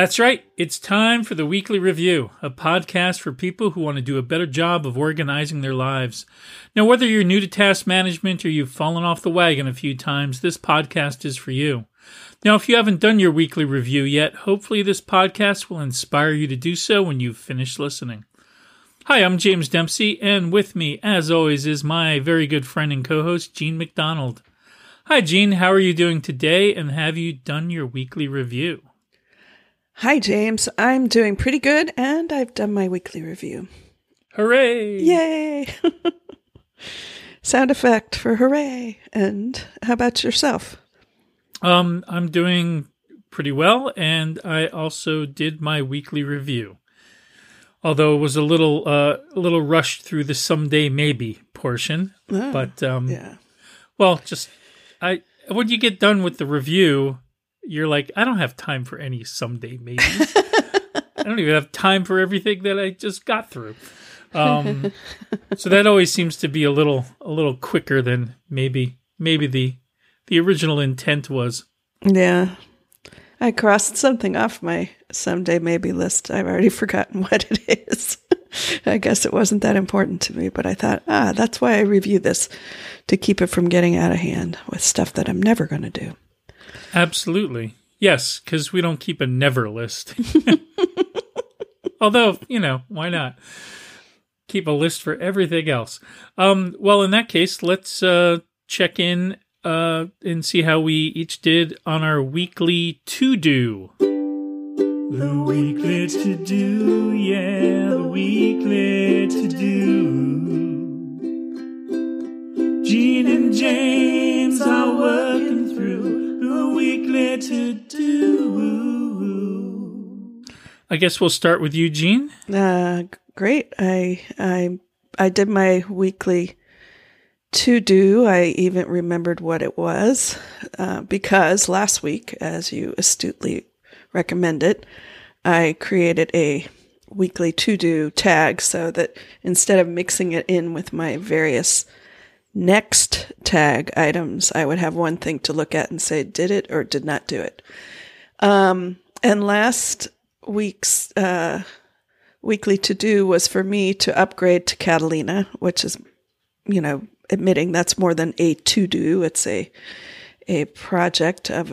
That's right. It's time for the Weekly Review, a podcast for people who want to do a better job of organizing their lives. Now, whether you're new to task management or you've fallen off the wagon a few times, this podcast is for you. Now, if you haven't done your weekly review yet, hopefully this podcast will inspire you to do so when you've finished listening. Hi, I'm James Dempsey, and with me, as always, is my very good friend and co host, Jean MacDonald. Hi, Jean. How are you doing today, and have you done your weekly review? Hi, James. I'm doing pretty good, and I've done my weekly review. Hooray! Yay! Sound effect for hooray. And how about yourself? Um, I'm doing pretty well, and I also did my weekly review. Although it was a little uh, a little rushed through the someday maybe portion, Oh, but um, yeah. well, just I when you get done with the review, you're like, I don't have time for any someday maybe. I don't even have time for everything that I just got through. Um, so that always seems to be a little a little quicker than maybe maybe the the original intent was. Yeah. I crossed something off my someday maybe list. I've already forgotten what it is. I guess it wasn't that important to me, but I thought, ah, that's why I review this to keep it from getting out of hand with stuff that I'm never going to do. Absolutely. Yes, because we don't keep a never list. Although, you know, why not? Keep a list for everything else. Um, well, in that case, let's uh, check in uh, and see how we each did on our weekly to do. The weekly to do, yeah, the weekly to do. Jean and working through the weekly to do. I guess we'll start with Eugene. Jean. Uh, great. I I I did my weekly to do. I even remembered what it was uh, because last week, as you astutely recommended, I created a weekly to do tag so that instead of mixing it in with my various next tag items, I would have one thing to look at and say, did it or did not do it. Um, and last week's uh, weekly to do was for me to upgrade to Catalina, which is, you know, admitting that's more than a to do. It's a a project of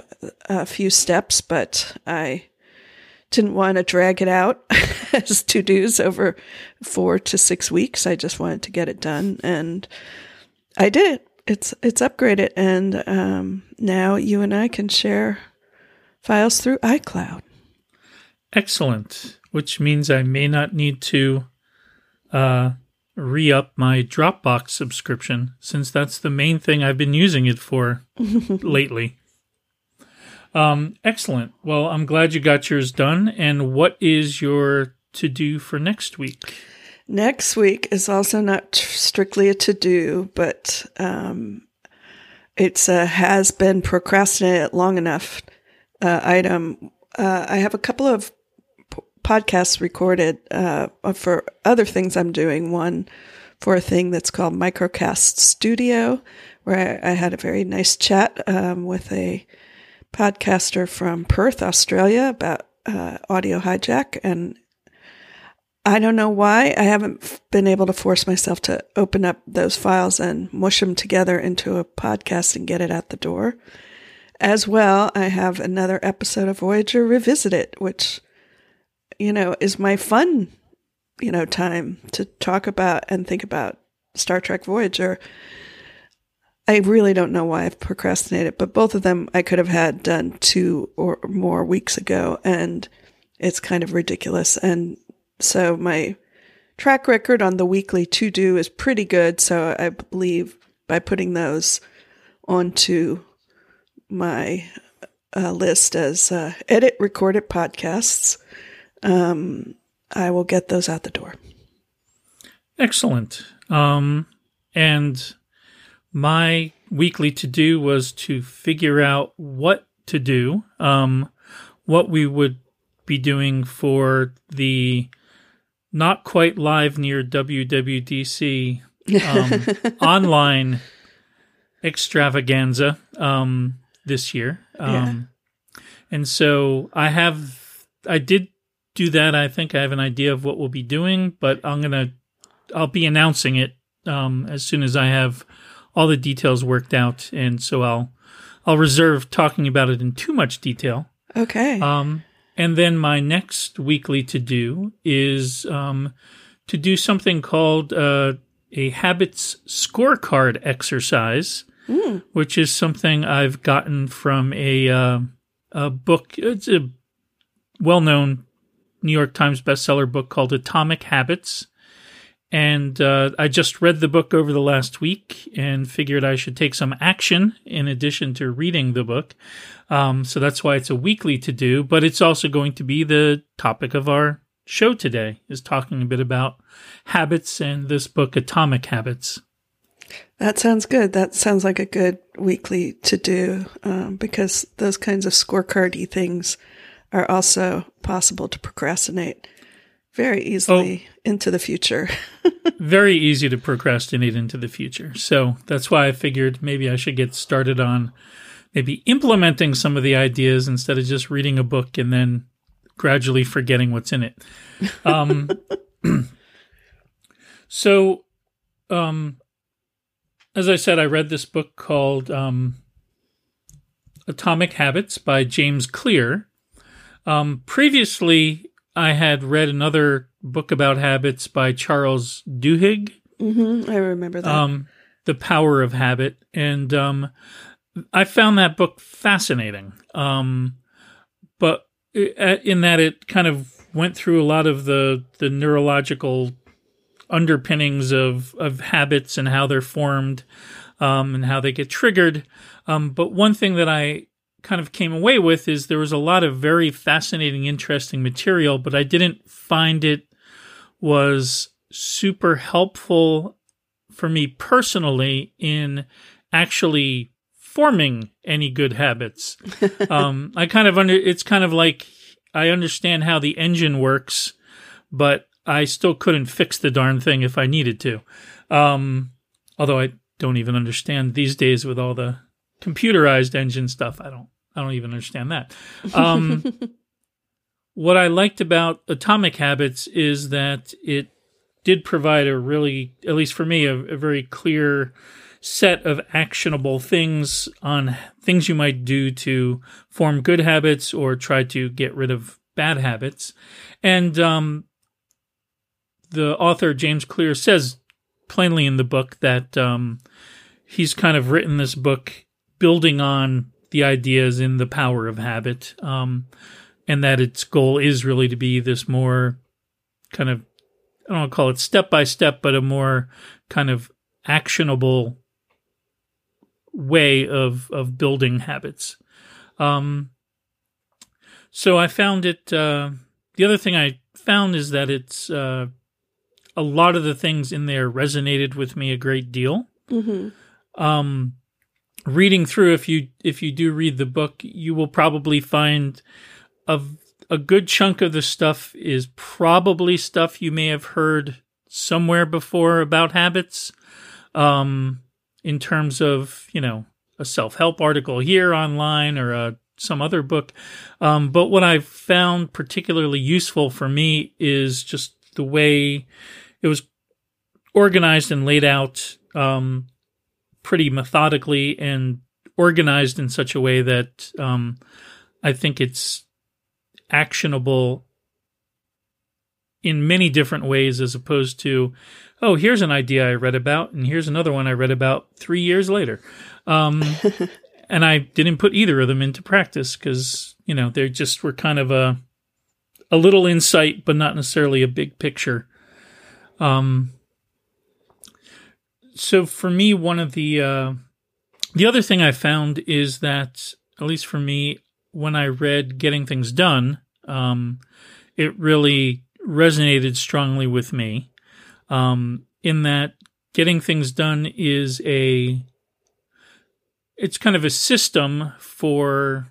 a few steps, but I didn't want to drag it out as to dos over four to six weeks. I just wanted to get it done, and I did it. It's it's upgraded, and um, now you and I can share files through iCloud. Excellent. Which means I may not need to uh, re up my Dropbox subscription since that's the main thing I've been using it for lately. Um, excellent. Well, I'm glad you got yours done. And what is your to do for next week? Next week is also not tr- strictly a to do, but um, it's a has been procrastinated long enough uh, item. Uh, I have a couple of p- podcasts recorded uh, for other things I'm doing. One for a thing that's called Microcast Studio, where I, I had a very nice chat um, with a podcaster from Perth, Australia, about uh, audio hijack and I don't know why I haven't been able to force myself to open up those files and mush them together into a podcast and get it out the door. As well, I have another episode of Voyager Revisited, which, you know, is my fun, you know, time to talk about and think about Star Trek Voyager. I really don't know why I've procrastinated, but both of them I could have had done two or more weeks ago, and it's kind of ridiculous. And so my track record on the weekly to do is pretty good. So I believe by putting those onto my uh, list as uh, edit recorded podcasts, um, I will get those out the door. Excellent. Um, and my weekly to do was to figure out what to do, um, what we would be doing for the not quite live near WWDC um, online extravaganza um, this year. Um, And so I have I did do that. I think I have an idea of what we'll be doing, but I'm gonna I'll be announcing it um, as soon as I have all the details worked out, and so I'll I'll reserve talking about it in too much detail. Okay. Um, and then my next weekly to do is um, to do something called uh, a habits scorecard exercise, Mm. which is something I've gotten from a uh, a book. It's a well known New York Times bestseller book called Atomic Habits. And uh, I just read the book over the last week and figured I should take some action in addition to reading the book. Um, so that's why it's a weekly to do, but it's also going to be the topic of our show today is talking a bit about habits and this book, Atomic Habits. That sounds good. That sounds like a good weekly to do um, because those kinds of scorecardy things are also possible to procrastinate very easily into the future. Very easy to procrastinate into the future. So that's why I figured maybe I should get started on maybe implementing some of the ideas instead of just reading a book and then gradually forgetting what's in it. Um, so, um, as I said, I read this book called um, Atomic Habits by James Clear. Um, previously, I had read another book about habits by Charles Duhigg, hmm I remember that. um, The Power of Habit. And um, I found that book fascinating. Um, but in that it kind of went through a lot of the, the neurological underpinnings of, of habits and how they're formed um, and how they get triggered. Um, but one thing that I kind of came away with is there was a lot of very fascinating, interesting material, but I didn't find it was super helpful for me personally in actually forming any good habits. um, I kind of under it's kind of like I understand how the engine works, but I still couldn't fix the darn thing if I needed to. Um, although I don't even understand these days with all the computerized engine stuff. I don't I don't even understand that. Um, what I liked about Atomic Habits is that it did provide a really, at least for me, a, a very clear set of actionable things on things you might do to form good habits or try to get rid of bad habits. And um, the author, James Clear, says plainly in the book that um, he's kind of written this book building on the ideas in the power of habit. Um, and that its goal is really to be this more kind of I don't want to call it step by step, but a more kind of actionable way of of building habits. Um, so I found it. Uh, the other thing I found is that it's uh, a lot of the things in there resonated with me a great deal. hmm Um, reading through, if you if you do read the book, you will probably find a a good chunk of the stuff is probably stuff you may have heard somewhere before about habits. Um, in terms of you know a self help article here online or uh, some other book. Um, but what I've found particularly useful for me is just the way it was organized and laid out um, pretty methodically and organized in such a way that um, I think it's actionable in many different ways as opposed to oh here's an idea i read about and here's another one i read about three years later. Um, and i didn't put either of them into practice because you know they just were kind of a a little insight but not necessarily a big picture. Um, so for me one of the uh, the other thing i found is that at least for me when i read getting things done um, it really resonated strongly with me um, in that getting things done is a it's kind of a system for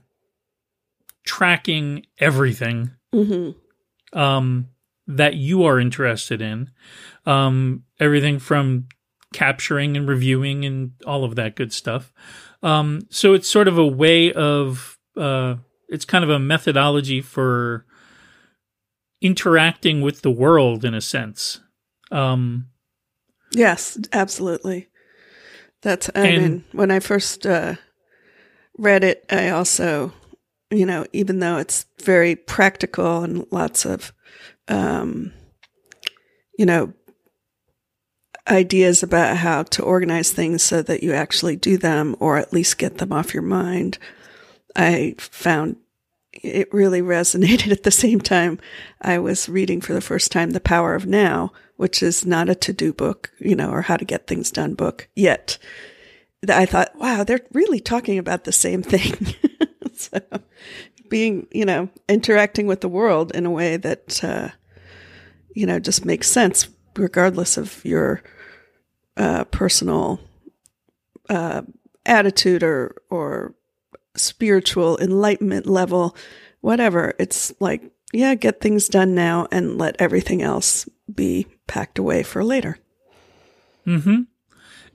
tracking everything hmm um, that you are interested in. Um, everything from capturing and reviewing and all of that good stuff. Um, so it's sort of a way of uh, it's kind of a methodology for interacting with the world in a sense. Um, Yes, absolutely. That's I And- mean, when I first uh, read it, I also, you know, even though it's very practical and lots of, um, you know, ideas about how to organize things so that you actually do them or at least get them off your mind, I found it really resonated at the same time I was reading for the first time The Power of Now, which is not a to do book, you know, or how to get things done book yet. I thought, wow, they're really talking about the same thing. so being, you know, interacting with the world in a way that, uh, you know, just makes sense regardless of your uh, personal uh, attitude or, or spiritual enlightenment level, whatever. It's like, yeah, get things done now and let everything else be packed away for later. hmm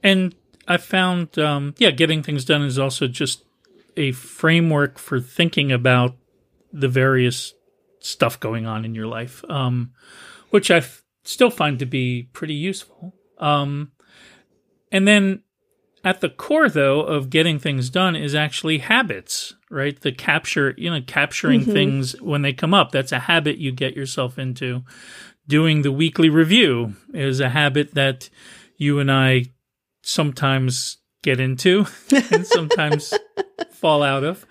And I found, um, yeah, getting things done is also just a framework for thinking about the various stuff going on in your life, um, which I f- still find to be pretty useful. Um, and then at the core, though, of getting things done is actually habits, right? The capture, you know, capturing things when they come up. That's a habit you get yourself into. Doing the weekly review is a habit that you and I sometimes get into and sometimes fall out of.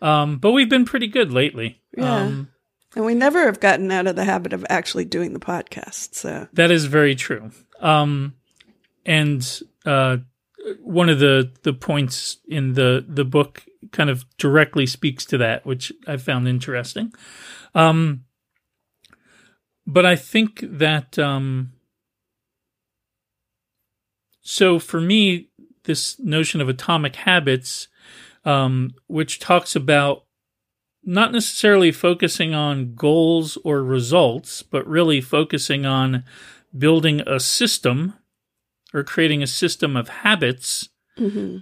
Um, but we've been pretty good lately. Yeah. Um, And we never have gotten out of the habit of actually doing the podcast. So, That is very true. Um, and uh, one of the the points in the the book kind of directly speaks to that, which I found interesting. Um, but I think that um, so for me, this notion of atomic habits, um, which talks about not necessarily focusing on goals or results, but really focusing on building a system or creating a system of habits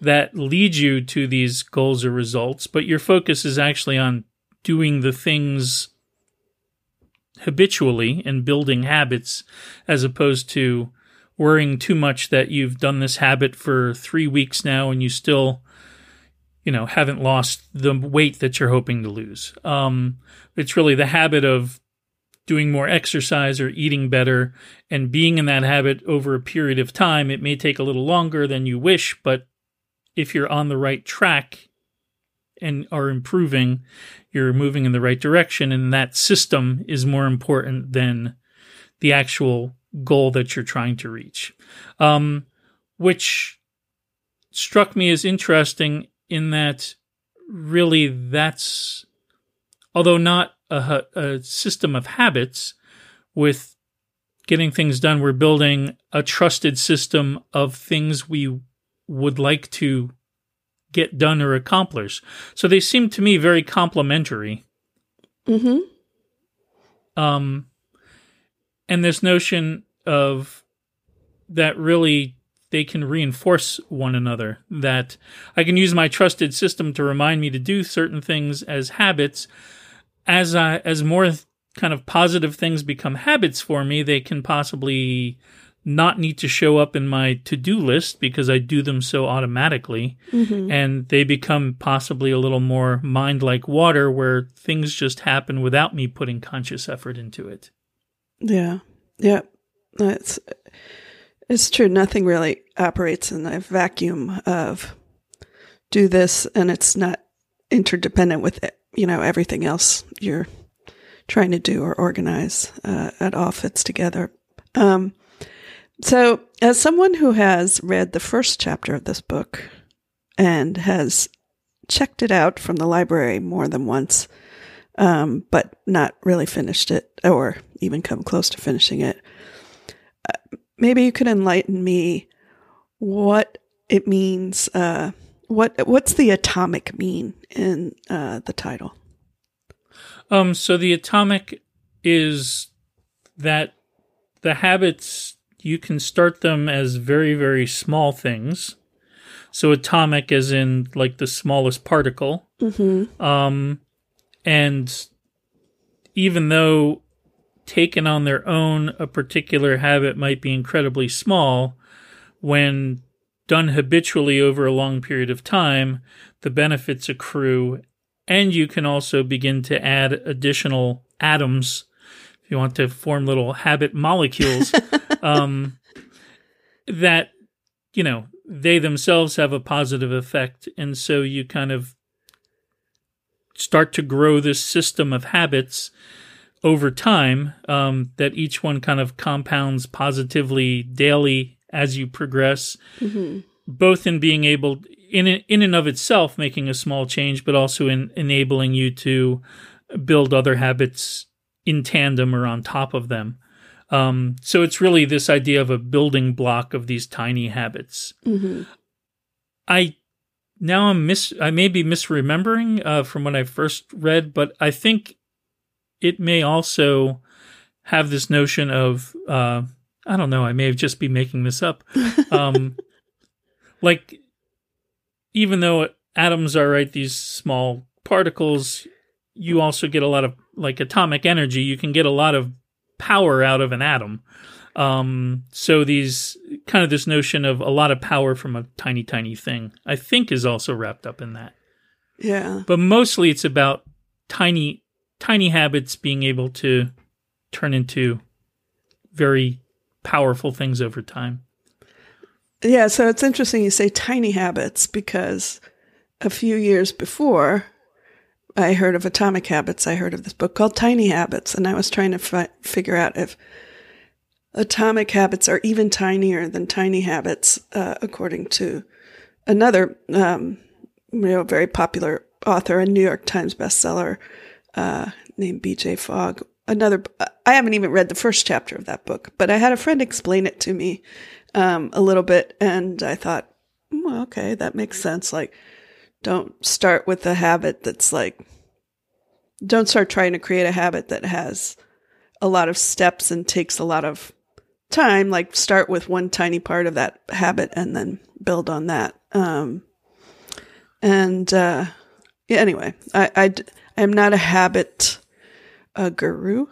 that lead you to these goals or results, but your focus is actually on doing the things habitually and building habits as opposed to worrying too much that you've done this habit for three weeks now and you still you know haven't lost the weight that you're hoping to lose. Um, it's really the habit of doing more exercise or eating better. And being in that habit over a period of time it may take a little longer than you wish but if you're on the right track and are improving you're moving in the right direction and that system is more important than the actual goal that you're trying to reach. Um, which struck me as interesting in that really that's although not a, a system of habits with getting things done. We're building a trusted system of things we would like to get done or accomplish. So they seem to me very complementary. Mm-hmm. um and this notion of that really they can reinforce one another that i can use my trusted system to remind me to do certain things as habits as i as more kind of positive things become habits for me they can possibly not need to show up in my to-do list because i do them so automatically mm-hmm. and they become possibly a little more mind like water where things just happen without me putting conscious effort into it Yeah. Yeah. That's it's true. Nothing really operates in a vacuum of do this and it's not interdependent with you know everything else you're trying to do or organize. Uh, all fits together. Um, so, as someone who has read the first chapter of this book and has checked it out from the library more than once, um, but not really finished it or even come close to finishing it. Uh, maybe you could enlighten me what it means. Uh, what what's the atomic mean in uh, the title? Um, so the atomic is that the habits you can start them as very very small things. So atomic as in like the smallest particle. Mm-hmm. Um, and even though taken on their own, a particular habit might be incredibly small. When done habitually over a long period of time, the benefits accrue, and you can also begin to add additional atoms if you want to form little habit molecules um, that you know they themselves have a positive effect. And so you kind of start to grow this system of habits over time um, that each one kind of compounds positively daily as you progress Mm-hmm. both in being able in in and of itself making a small change but also in enabling you to build other habits in tandem or on top of them um, so it's really this idea of a building block of these tiny habits Mm-hmm. i now i'm mis i may be misremembering uh, from when i first read but i think it may also have this notion of uh, i don't know i may have just be making this up. Um, like even though atoms are right these small particles you also get a lot of like atomic energy. You can get a lot of power out of an atom. Um, so these kind of this notion of a lot of power from a tiny tiny thing i think is also wrapped up in that. Yeah. but mostly it's about tiny tiny habits being able to turn into very powerful things over time Yeah, so it's interesting you say tiny habits because a few years before I heard of Atomic Habits, I heard of this book called Tiny Habits, and I was trying to fi- figure out if atomic habits are even tinier than tiny habits, uh, according to another, um, you know, very popular author, a New York Times bestseller uh, named B.J. Fogg. Another, I haven't even read the first chapter of that book, but I had a friend explain it to me um, a little bit, and I thought, "Mm, well, okay, that makes sense. Like, don't start with a habit that's like, don't start trying to create a habit that has a lot of steps and takes a lot of time. Like, start with one tiny part of that habit and then build on that. Um, and uh, yeah, anyway, I, I d- I'm not a habit uh, guru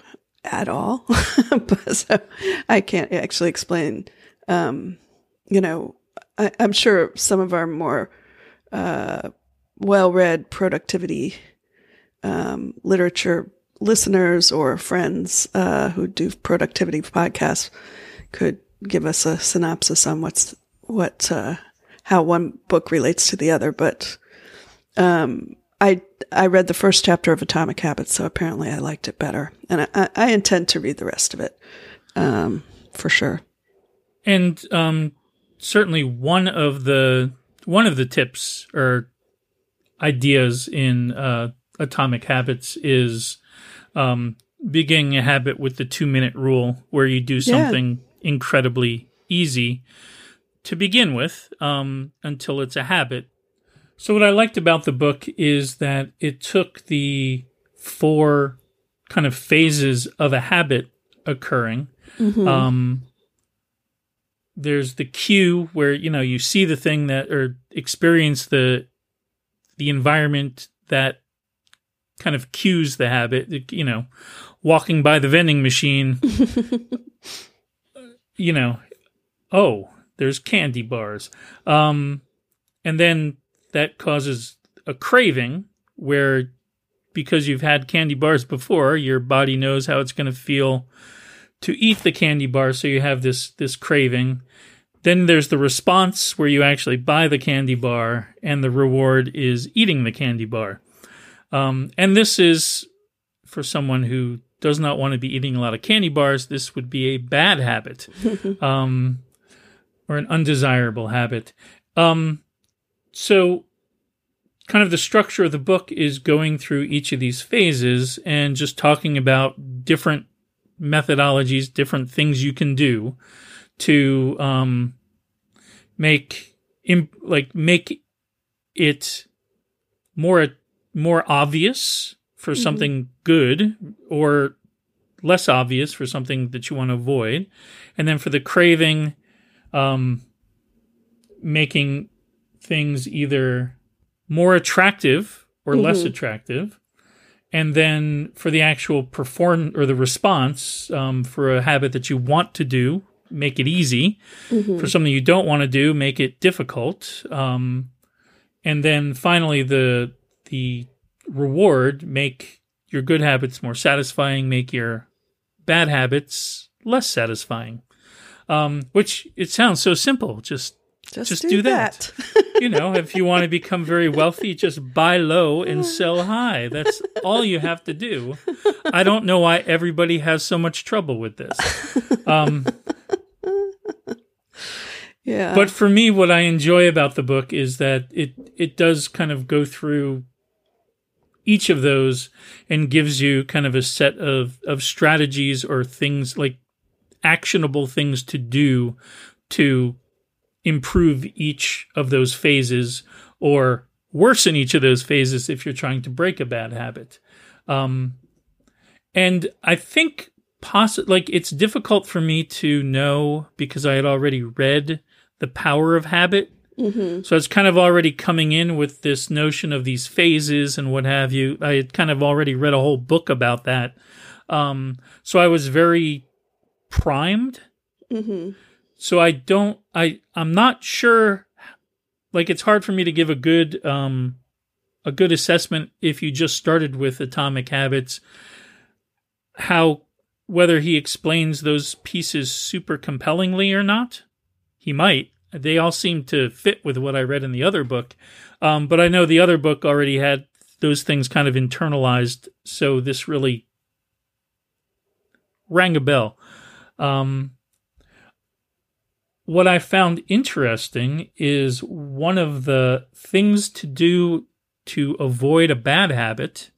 at all, but so I can't actually explain. Um, you know, I, I'm sure some of our more uh, well-read productivity um, literature listeners or friends uh, who do productivity podcasts could give us a synopsis on what's what uh, how one book relates to the other. But um, I I read the first chapter of Atomic Habits, so apparently I liked it better, and I, I, intend to read the rest of it um, for sure. And um, certainly one of the one of the tips or ideas in uh, Atomic Habits is um, beginning a habit with the two minute rule, where you do something incredibly easy to begin with um, until it's a habit. So what I liked about the book is that it took the four kind of phases of a habit occurring. Um, there's the cue where you know you see the thing that or experience the the environment that kind of cues the habit you know walking by the vending machine you know oh there's candy bars um and then that causes a craving where because you've had candy bars before your body knows how it's going to feel to eat the candy bar so you have this this craving. Then there's the response where you actually buy the candy bar and the reward is eating the candy bar. Um, and this is for someone who does not want to be eating a lot of candy bars this would be a bad habit um, or an undesirable habit. Um, so kind of the structure of the book is going through each of these phases and just talking about different methodologies, different things you can do to um, make imp- like make it more more obvious for something good or less obvious for something that you want to avoid, and then for the craving, um, making things either more attractive or less attractive and then for the actual perform or the response um, for a habit that you want to do, make it easy. For something you don't want to do, make it difficult. Um, and then finally, the the reward make your good habits more satisfying, make your bad habits less satisfying. Um, which it sounds so simple. Just Just, Just do, do that. that. you know, if you want to become very wealthy, just buy low and sell high. That's all you have to do. I don't know why everybody has so much trouble with this. Um, yeah. but for me, what I enjoy about the book is that it it does kind of go through each of those and gives you kind of a set of of strategies or things like actionable things to do to improve each of those phases or worsen each of those phases if you're trying to break a bad habit. Um, and I think possi- like it's difficult for me to know because I had already read The Power of Habit. Mhm. So it's kind of already coming in with this notion of these phases and what have you. I had kind of already read a whole book about that. Um, so I was very primed Mhm. So I don't I I'm not sure like it's hard for me to give a good um a good assessment if you just started with atomic habits how whether he explains those pieces super compellingly or not. He might. They all seem to fit with what I read in the other book. Um but I know the other book already had those things kind of internalized so this really rang a bell. Um what I found interesting is one of the things to do to avoid a bad habit.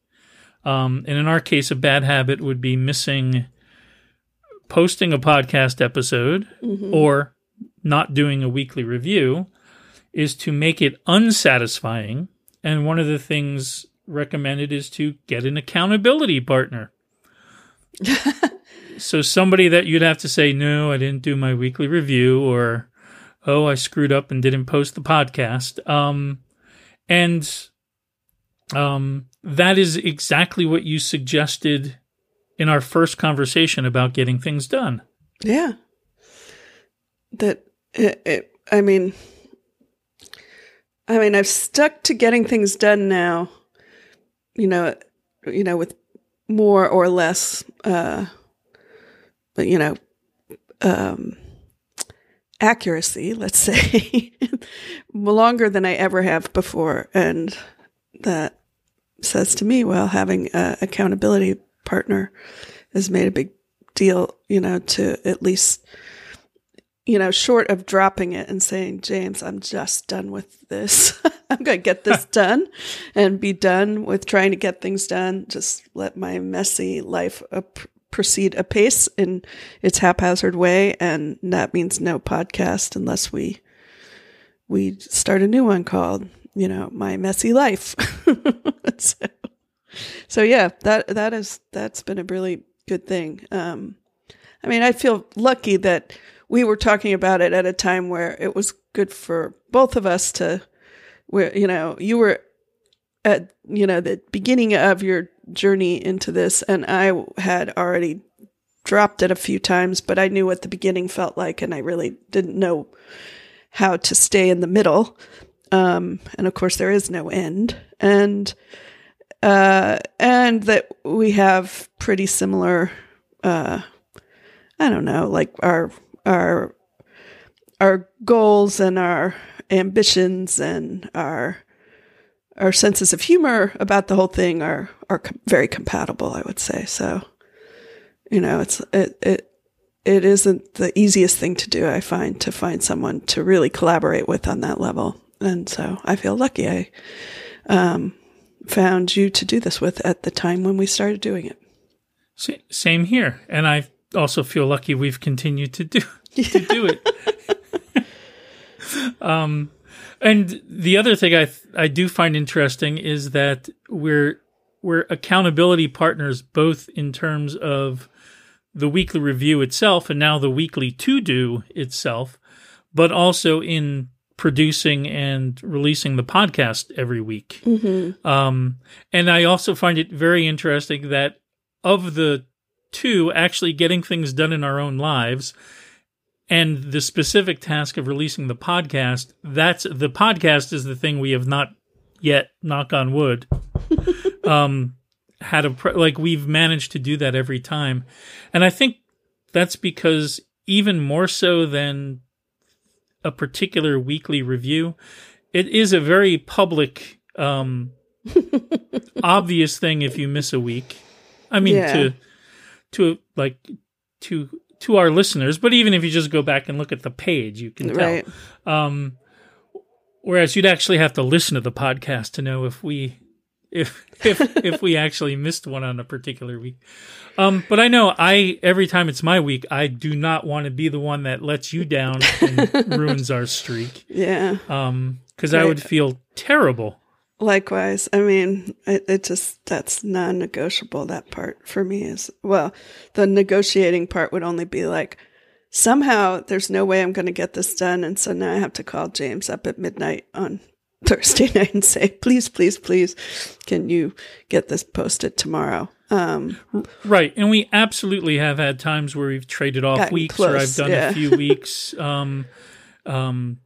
Um, and in our case, a bad habit would be missing posting a podcast episode Mhm. or not doing a weekly review, is to make it unsatisfying. And one of the things recommended is to get an accountability partner. so somebody that you'd have to say, no, I didn't do my weekly review, or oh, I screwed up and didn't post the podcast. Um, and um, that is exactly what you suggested in our first conversation about getting things done. Yeah. That it, it, I mean I mean I've stuck to getting things done now, you know, you know with more or less uh but you know um accuracy, let's say, longer than I ever have before. And that says to me, well, having an accountability partner has made a big deal, you know, to at least, you know, short of dropping it and saying, James, I'm just done with this. I'm going to get this done and be done with trying to get things done. Just let my messy life up, proceed apace in its haphazard way. And that means no podcast unless we, we start a new one called, you know, my messy life. so, so yeah, that, that is, that's been a really good thing. Um, I mean, I feel lucky that we were talking about it at a time where it was good for both of us to, where, you know, you were at, you know, the beginning of your journey into this, and I had already dropped it a few times, but I knew what the beginning felt like, and I really didn't know how to stay in the middle. Um, and of course, there is no end. And, uh, and that we have pretty similar, uh, I don't know, like our, our, our goals and our ambitions and our, our senses of humor about the whole thing are, are very compatible, I would say. So, you know, it's, it, it, it isn't the easiest thing to do, I find, to find someone to really collaborate with on that level. And so I feel lucky I um, found you to do this with at the time when we started doing it. Same here, and I also feel lucky we've continued to do to do it. um, and the other thing I I do find interesting is that we're we're accountability partners both in terms of the weekly review itself and now the weekly to do itself, but also in producing and releasing the podcast every week. Um, and I also find it very interesting that of the two, actually getting things done in our own lives and the specific task of releasing the podcast, that's the podcast is the thing we have not yet, knock on wood, um, had a, pr- like we've managed to do that every time. And I think that's because even more so than a particular weekly review, it is a very public, um, obvious thing if you miss a week. I mean, Yeah. to to like to to our listeners, but even if you just go back and look at the page, you can tell. Right. Um, whereas you'd actually have to listen to the podcast to know if we if if if we actually missed one on a particular week. Um, but I know I every time it's my week, I do not want to be the one that lets you down and ruins our streak. Yeah. Um, because I would feel terrible. Likewise. I mean, it, it just, that's non negotiable. That part for me is, well, the negotiating part would only be like, somehow there's no way I'm going to get this done. And so now I have to call James up at midnight on Thursday night and say, please, please, please, can you get this posted tomorrow? Um, Right, and we absolutely have had times where we've traded off weeks, or I've done yeah. a few weeks. Um, um,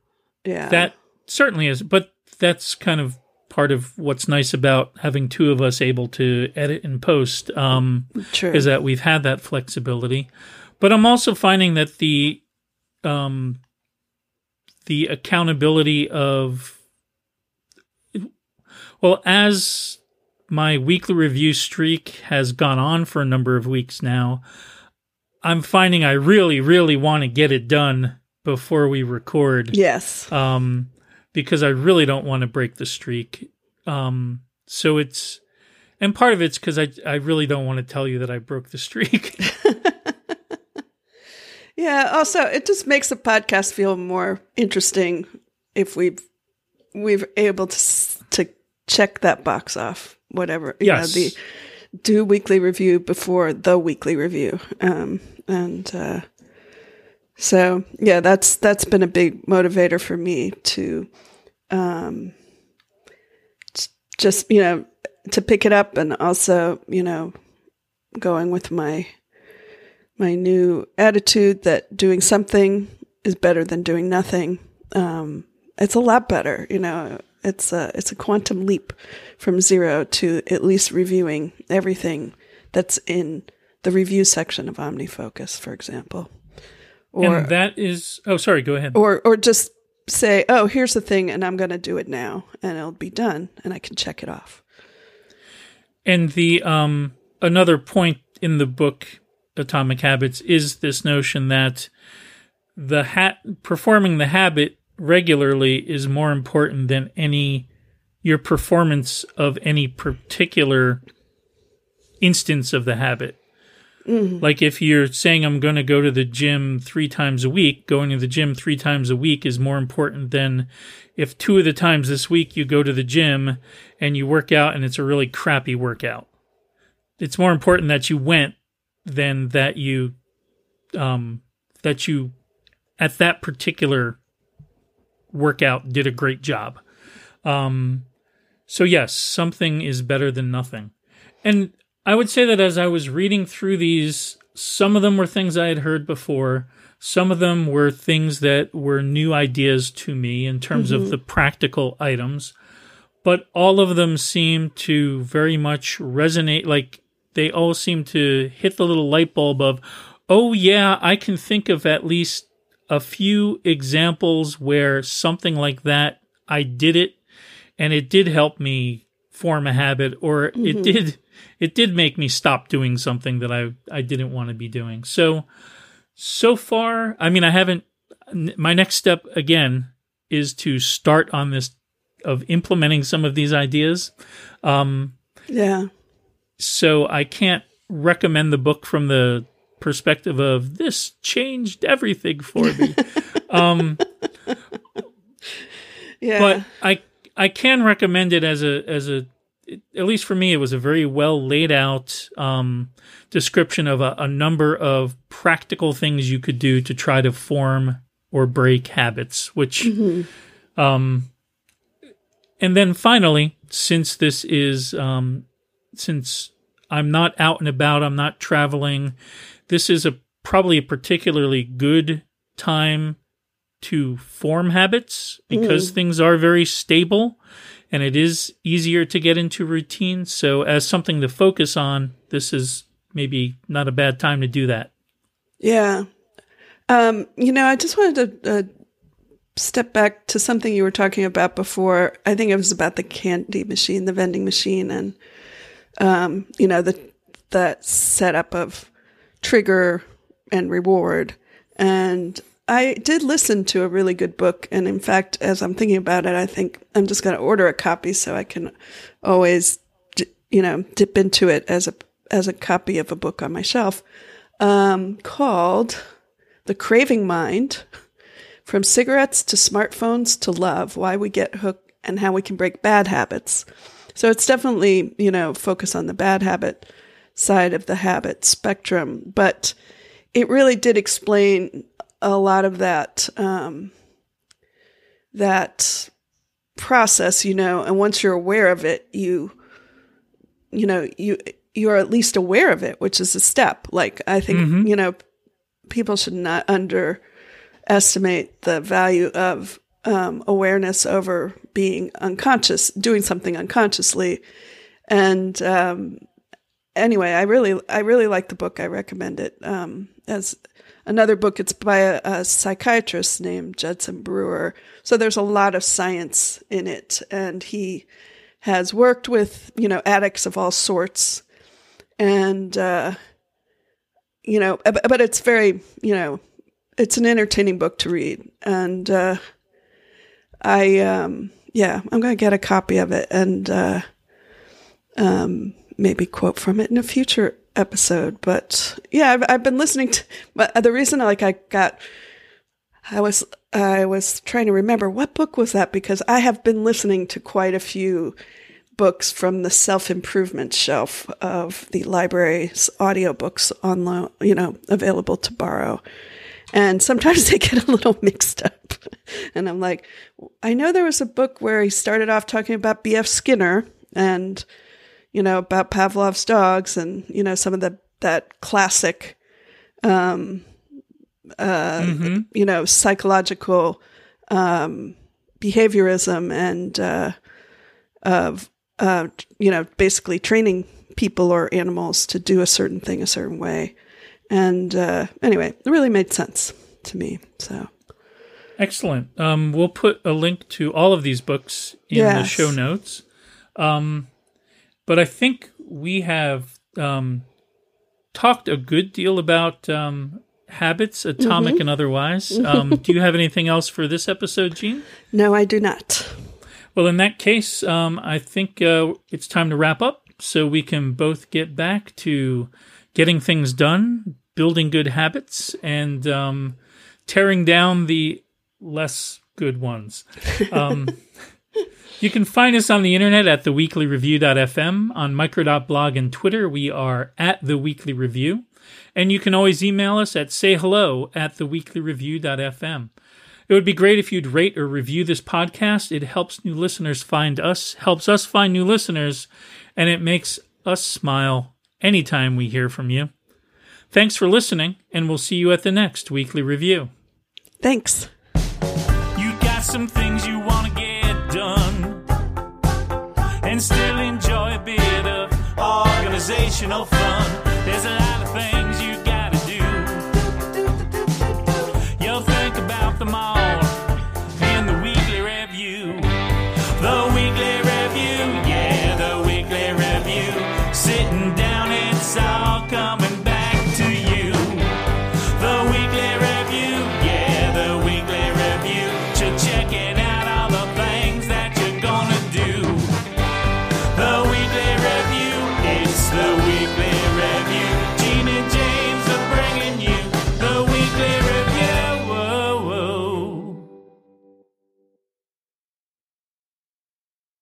yeah. that certainly is, but that's kind of part of what's nice about having two of us able to edit and post. Um, is that we've had that flexibility. But I'm also finding that the um the accountability of well as my weekly review streak has gone on for a number of weeks now, I'm finding I really really want to get it done before we record yes. um, because I really don't want to break the streak. Um, so it's, and part of it's because I I really don't want to tell you that I broke the streak. Yeah. Also, it just makes the podcast feel more interesting if we've we've able to to check that box off. Whatever. You Yes. Know, the do weekly review before the weekly review. Um, and uh, so yeah, that's that's been a big motivator for me to um, just you know to pick it up and also you know going with my my new attitude that doing something is better than doing nothing. Um, it's a lot better, you know. It's a it's a quantum leap from zero to at least reviewing everything that's in the review section of OmniFocus, for example, or and that is, oh, sorry, go ahead. or or just say, oh, here's the thing, and I'm going to do it now, and it'll be done, and I can check it off. And the um another point in the book Atomic Habits is this notion that the ha- performing the habit regularly is more important than any your performance of any particular instance of the habit. Like if you're saying I'm going to go to the gym 3 times a week, going to the gym 3 times a week is more important than if two of the times this week you go to the gym and you work out and it's a really crappy workout. It's more important that you went than that you um that you at that particular workout did a great job. Um so yes, something is better than nothing. And I would say that as I was reading through these, some of them were things I had heard before. Some of them were things that were new ideas to me in terms of mm-hmm. the practical items. But all of them seem to very much resonate. Like they all seem to hit the little light bulb of, oh, yeah, I can think of at least a few examples where something like that, I did it and it did help me form a habit or it did it did make me stop doing something that I I didn't want to be doing. So so far, I mean I haven't my next step again is to start on this of implementing some of these ideas. Um Yeah. so I can't recommend the book from the perspective of this changed everything for me. um Yeah. but I I can recommend it as a as a at least for me it was a very well laid out um, description of a, a number of practical things you could do to try to form or break habits, which Um, and then finally, since this is, um, since I'm not out and about, I'm not traveling, this is a probably a particularly good time to form habits because mm. things are very stable and it is easier to get into routine. So, as something to focus on, this is maybe not a bad time to do that. Yeah. Um, you know, I just wanted to uh, step back to something you were talking about before. I think it was about the candy machine, the vending machine, and um, you know the that setup of trigger and reward. And I did listen to a really good book, and in fact, as I'm thinking about it, I think I'm just going to order a copy so I can always, you know, dip into it as a as a copy of a book on my shelf um, called "The Craving Mind." From cigarettes to smartphones to love, why we get hooked and how we can break bad habits. So it's definitely, you know, focus on the bad habit side of the habit spectrum, but it really did explain a lot of that, um, that process, you know, and once you're aware of it, you, you know, you, you're at least aware of it, which is a step. Like, I think, mm-hmm. you know, people should not under, estimate the value of um, awareness over being unconscious, doing something unconsciously. And um, anyway, I really, I really like the book. I recommend it. Um, as another book, it's by a, a, psychiatrist named Judson Brewer. So there's a lot of science in it, and he has worked with you know addicts of all sorts, and uh, you know, but it's very you know it's an entertaining book to read, and uh, I um, yeah, I'm going to get a copy of it and uh, um, maybe quote from it in a future episode. But yeah, I've, I've been listening to. But uh, the reason like I got, I was I was trying to remember what book was that because I have been listening to quite a few books from the self improvement shelf of the library's audiobooks on you know available to borrow and sometimes they get a little mixed up. And I'm like, I know there was a book where he started off talking about B.F. Skinner and, you know, about Pavlov's dogs and, you know, some of the, that classic, um, uh, mm-hmm. you know, psychological, um, behaviorism and, uh, of, uh, you know, basically training people or animals to do a certain thing a certain way. And uh, anyway, it really made sense to me. So excellent. Um, we'll put a link to all of these books in yes. the show notes. Um, but I think we have um, talked a good deal about um, habits, atomic mm-hmm. and otherwise. Um, do you have anything else for this episode, Jean? No, I do not. Well, in that case, um, I think uh, it's time to wrap up so we can both get back to getting things done, building good habits, and um, tearing down the less good ones. You can find us on the internet at theweeklyreview.fm, on micro.blog and Twitter. We are at The Weekly Review. And you can always email us at sayhello at theweeklyreview.fm. It would be great if you'd rate or review this podcast. It helps new listeners find us, helps us find new listeners, and it makes us smile anytime we hear from you. Thanks for listening, and we'll see you at the next weekly review. Thanks. You got some things you want and still enjoy a bit of organizational fun. There's a lot of things you